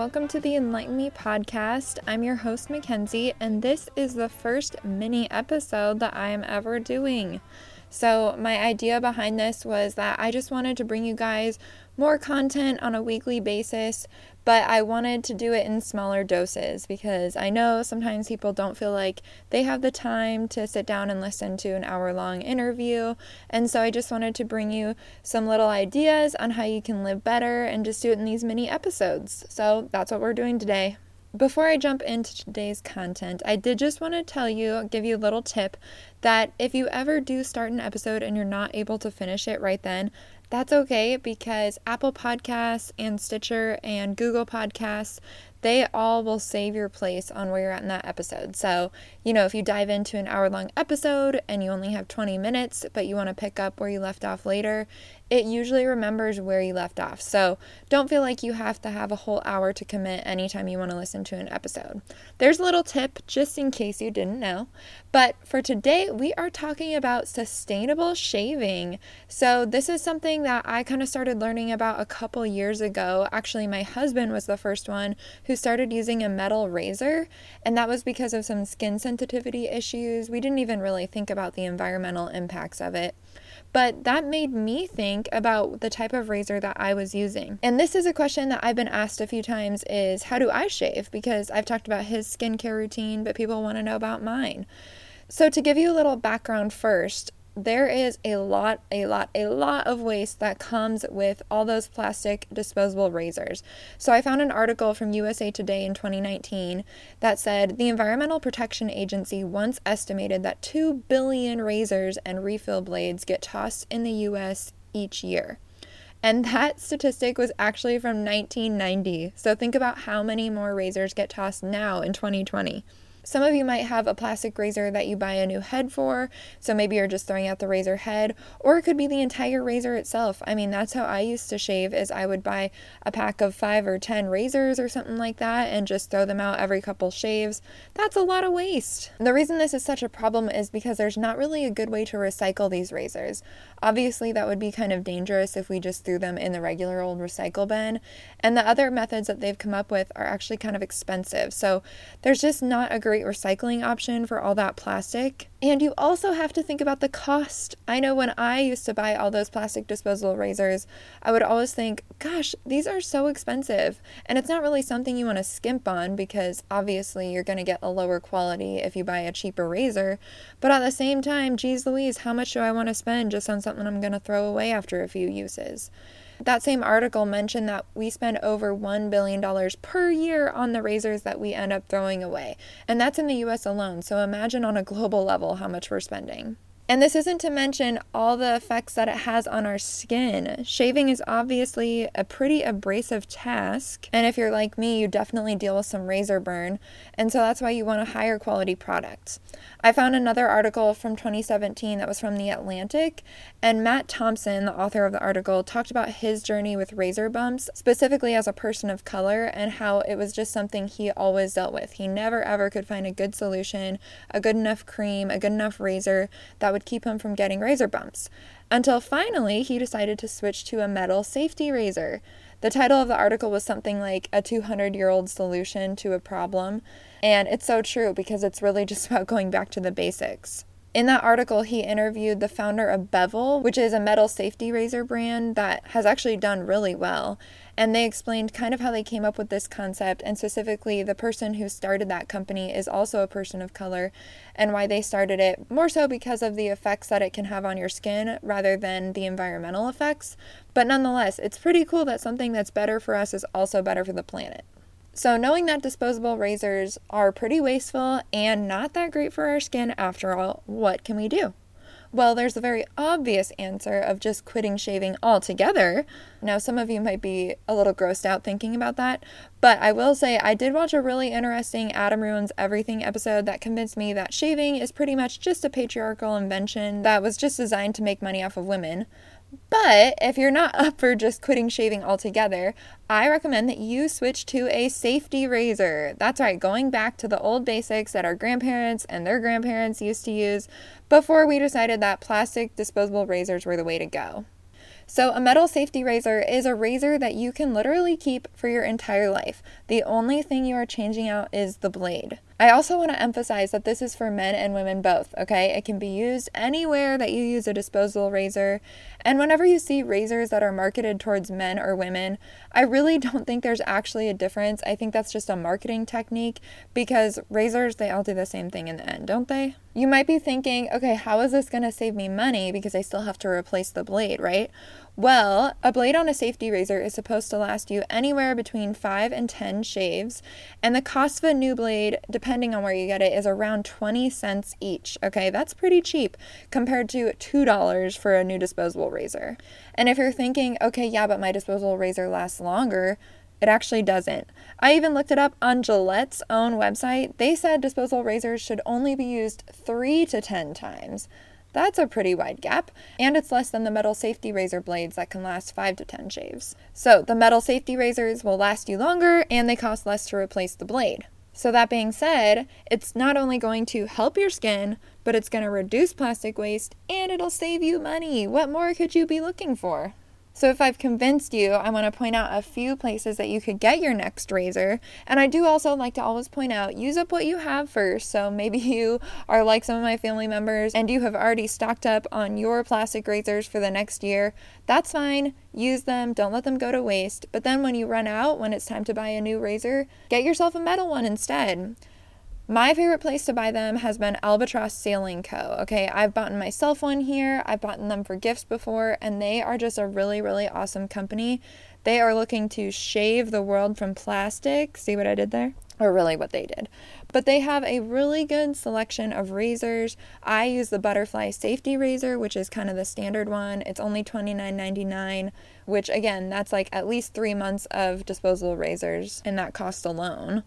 welcome to the Enlighten Me podcast. I'm your host, Mackenzie, and this is the first mini episode that I am ever doing. So, my idea behind this was that I just wanted to bring you guys more content on a weekly basis, but I wanted to do it in smaller doses because I know sometimes people don't feel like they have the time to sit down and listen to an hour long interview. And so I just wanted to bring you some little ideas on how you can live better and just do it in these mini episodes. So that's what we're doing today. Before I jump into today's content, I did just want to tell you, give you a little tip that if you ever do start an episode and you're not able to finish it right then, that's okay because Apple Podcasts and Stitcher and Google Podcasts, they all will save your place on where you're at in that episode. So, you know, if you dive into an hour long episode and you only have 20 minutes, but you want to pick up where you left off later, it usually remembers where you left off. So don't feel like you have to have a whole hour to commit anytime you want to listen to an episode. There's a little tip just in case you didn't know. But for today, we are talking about sustainable shaving. So this is something that I kind of started learning about a couple years ago. Actually, my husband was the first one who started using a metal razor, and that was because of some skin sensitivity issues. We didn't even really think about the environmental impacts of it. But that made me think about the type of razor that I was using. And this is a question that I've been asked a few times is how do I shave? Because I've talked about his skincare routine, but people want to know about mine. So to give you a little background first, there is a lot, a lot, a lot of waste that comes with all those plastic disposable razors. So I found an article from USA Today in 2019 that said the Environmental Protection Agency once estimated that 2 billion razors and refill blades get tossed in the US each year. And that statistic was actually from 1990. So think about how many more razors get tossed now in 2020. Some of you might have a plastic razor that you buy a new head for, so maybe you're just throwing out the razor head, or it could be the entire razor itself. I mean, that's how I used to shave is I would buy a pack of 5 or 10 razors or something like that and just throw them out every couple shaves. That's a lot of waste. The reason this is such a problem is because there's not really a good way to recycle these razors. Obviously, that would be kind of dangerous if we just threw them in the regular old recycle bin, and the other methods that they've come up with are actually kind of expensive. So, there's just not a great recycling option for all that plastic. And you also have to think about the cost. I know when I used to buy all those plastic disposable razors, I would always think, gosh, these are so expensive. And it's not really something you want to skimp on because obviously you're going to get a lower quality if you buy a cheaper razor. But at the same time, geez Louise, how much do I want to spend just on something I'm going to throw away after a few uses? That same article mentioned that we spend over $1 billion per year on the razors that we end up throwing away. And that's in the US alone. So imagine on a global level how much we're spending. And this isn't to mention all the effects that it has on our skin. Shaving is obviously a pretty abrasive task, and if you're like me, you definitely deal with some razor burn, and so that's why you want a higher quality product. I found another article from 2017 that was from The Atlantic, and Matt Thompson, the author of the article, talked about his journey with razor bumps, specifically as a person of color, and how it was just something he always dealt with. He never ever could find a good solution, a good enough cream, a good enough razor that would would keep him from getting razor bumps. Until finally, he decided to switch to a metal safety razor. The title of the article was something like A 200 Year Old Solution to a Problem. And it's so true because it's really just about going back to the basics. In that article, he interviewed the founder of Bevel, which is a metal safety razor brand that has actually done really well. And they explained kind of how they came up with this concept, and specifically, the person who started that company is also a person of color, and why they started it more so because of the effects that it can have on your skin rather than the environmental effects. But nonetheless, it's pretty cool that something that's better for us is also better for the planet. So, knowing that disposable razors are pretty wasteful and not that great for our skin after all, what can we do? Well, there's a very obvious answer of just quitting shaving altogether. Now, some of you might be a little grossed out thinking about that, but I will say I did watch a really interesting Adam Ruins Everything episode that convinced me that shaving is pretty much just a patriarchal invention that was just designed to make money off of women. But if you're not up for just quitting shaving altogether, I recommend that you switch to a safety razor. That's right, going back to the old basics that our grandparents and their grandparents used to use before we decided that plastic disposable razors were the way to go. So, a metal safety razor is a razor that you can literally keep for your entire life. The only thing you are changing out is the blade. I also want to emphasize that this is for men and women both, okay? It can be used anywhere that you use a disposable razor. And whenever you see razors that are marketed towards men or women, I really don't think there's actually a difference. I think that's just a marketing technique because razors, they all do the same thing in the end, don't they? You might be thinking, okay, how is this going to save me money because I still have to replace the blade, right? Well, a blade on a safety razor is supposed to last you anywhere between 5 and 10 shaves, and the cost of a new blade, depending on where you get it, is around 20 cents each. Okay, that's pretty cheap compared to $2 for a new disposable razor. And if you're thinking, okay, yeah, but my disposable razor lasts longer, it actually doesn't. I even looked it up on Gillette's own website. They said disposable razors should only be used 3 to 10 times. That's a pretty wide gap, and it's less than the metal safety razor blades that can last 5 to 10 shaves. So, the metal safety razors will last you longer and they cost less to replace the blade. So, that being said, it's not only going to help your skin, but it's going to reduce plastic waste and it'll save you money. What more could you be looking for? So, if I've convinced you, I want to point out a few places that you could get your next razor. And I do also like to always point out use up what you have first. So, maybe you are like some of my family members and you have already stocked up on your plastic razors for the next year. That's fine. Use them, don't let them go to waste. But then, when you run out, when it's time to buy a new razor, get yourself a metal one instead. My favorite place to buy them has been Albatross Sailing Co. Okay, I've bought myself one here, I've bought them for gifts before, and they are just a really, really awesome company. They are looking to shave the world from plastic. See what I did there? Or really what they did. But they have a really good selection of razors. I use the Butterfly Safety Razor, which is kind of the standard one. It's only $29.99, which again, that's like at least three months of disposable razors in that cost alone.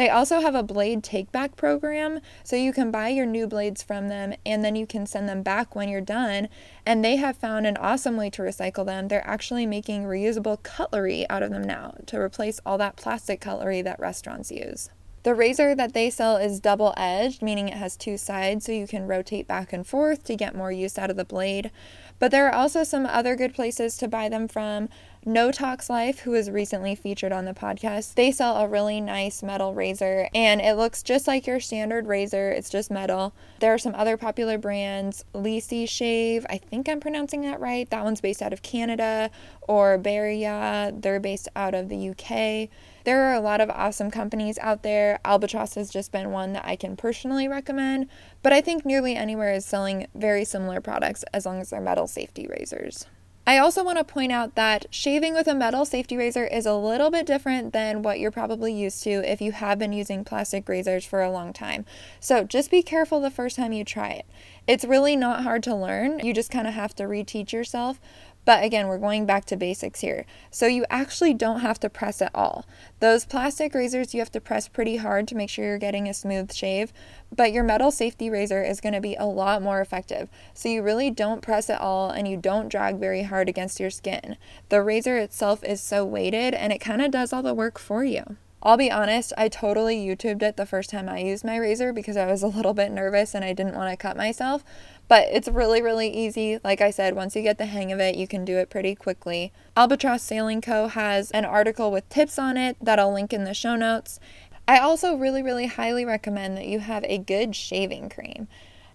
They also have a blade take back program, so you can buy your new blades from them and then you can send them back when you're done. And they have found an awesome way to recycle them. They're actually making reusable cutlery out of them now to replace all that plastic cutlery that restaurants use. The razor that they sell is double edged, meaning it has two sides so you can rotate back and forth to get more use out of the blade. But there are also some other good places to buy them from. No Tox Life, who was recently featured on the podcast, they sell a really nice metal razor and it looks just like your standard razor. It's just metal. There are some other popular brands, Lisi Shave, I think I'm pronouncing that right. That one's based out of Canada, or Beria, they're based out of the UK. There are a lot of awesome companies out there. Albatross has just been one that I can personally recommend, but I think nearly anywhere is selling very similar products as long as they're metal safety razors. I also want to point out that shaving with a metal safety razor is a little bit different than what you're probably used to if you have been using plastic razors for a long time. So just be careful the first time you try it. It's really not hard to learn, you just kind of have to reteach yourself. But again, we're going back to basics here. So you actually don't have to press at all. Those plastic razors, you have to press pretty hard to make sure you're getting a smooth shave, but your metal safety razor is going to be a lot more effective. So you really don't press at all and you don't drag very hard against your skin. The razor itself is so weighted and it kind of does all the work for you. I'll be honest, I totally YouTubed it the first time I used my razor because I was a little bit nervous and I didn't want to cut myself. But it's really, really easy. Like I said, once you get the hang of it, you can do it pretty quickly. Albatross Sailing Co. has an article with tips on it that I'll link in the show notes. I also really, really highly recommend that you have a good shaving cream.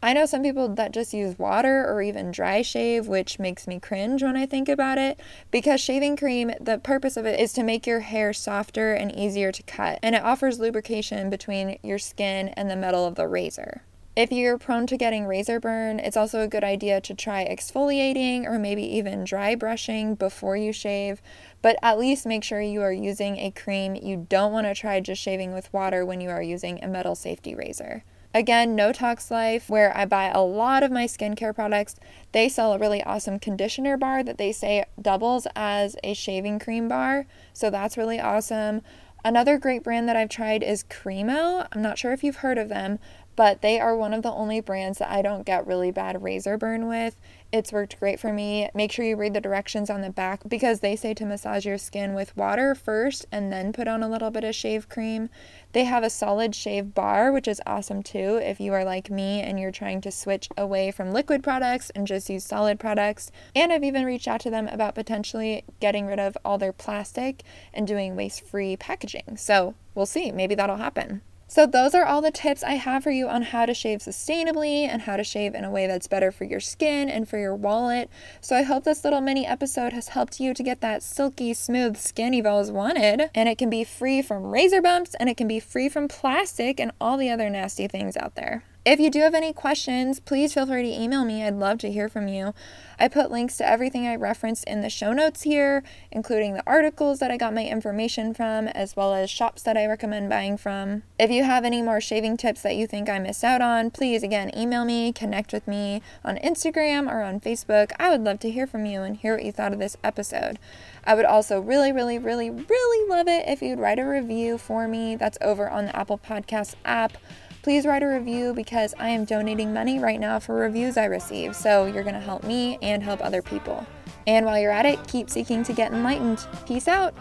I know some people that just use water or even dry shave, which makes me cringe when I think about it. Because shaving cream, the purpose of it is to make your hair softer and easier to cut, and it offers lubrication between your skin and the metal of the razor. If you're prone to getting razor burn, it's also a good idea to try exfoliating or maybe even dry brushing before you shave, but at least make sure you are using a cream. You don't want to try just shaving with water when you are using a metal safety razor. Again, No Tox Life, where I buy a lot of my skincare products, they sell a really awesome conditioner bar that they say doubles as a shaving cream bar. So that's really awesome. Another great brand that I've tried is Cremo. I'm not sure if you've heard of them, but they are one of the only brands that I don't get really bad razor burn with. It's worked great for me. Make sure you read the directions on the back because they say to massage your skin with water first and then put on a little bit of shave cream. They have a solid shave bar, which is awesome too if you are like me and you're trying to switch away from liquid products and just use solid products. And I've even reached out to them about potentially getting rid of all their plastic and doing waste free packaging. So we'll see. Maybe that'll happen. So, those are all the tips I have for you on how to shave sustainably and how to shave in a way that's better for your skin and for your wallet. So, I hope this little mini episode has helped you to get that silky, smooth skin you've always wanted. And it can be free from razor bumps and it can be free from plastic and all the other nasty things out there. If you do have any questions, please feel free to email me. I'd love to hear from you. I put links to everything I referenced in the show notes here, including the articles that I got my information from, as well as shops that I recommend buying from. If you have any more shaving tips that you think I missed out on, please again email me, connect with me on Instagram or on Facebook. I would love to hear from you and hear what you thought of this episode. I would also really, really, really, really love it if you'd write a review for me. That's over on the Apple Podcast app please write a review because I am donating money right now for reviews I receive. So you're going to help me and help other people. And while you're at it, keep seeking to get enlightened. Peace out.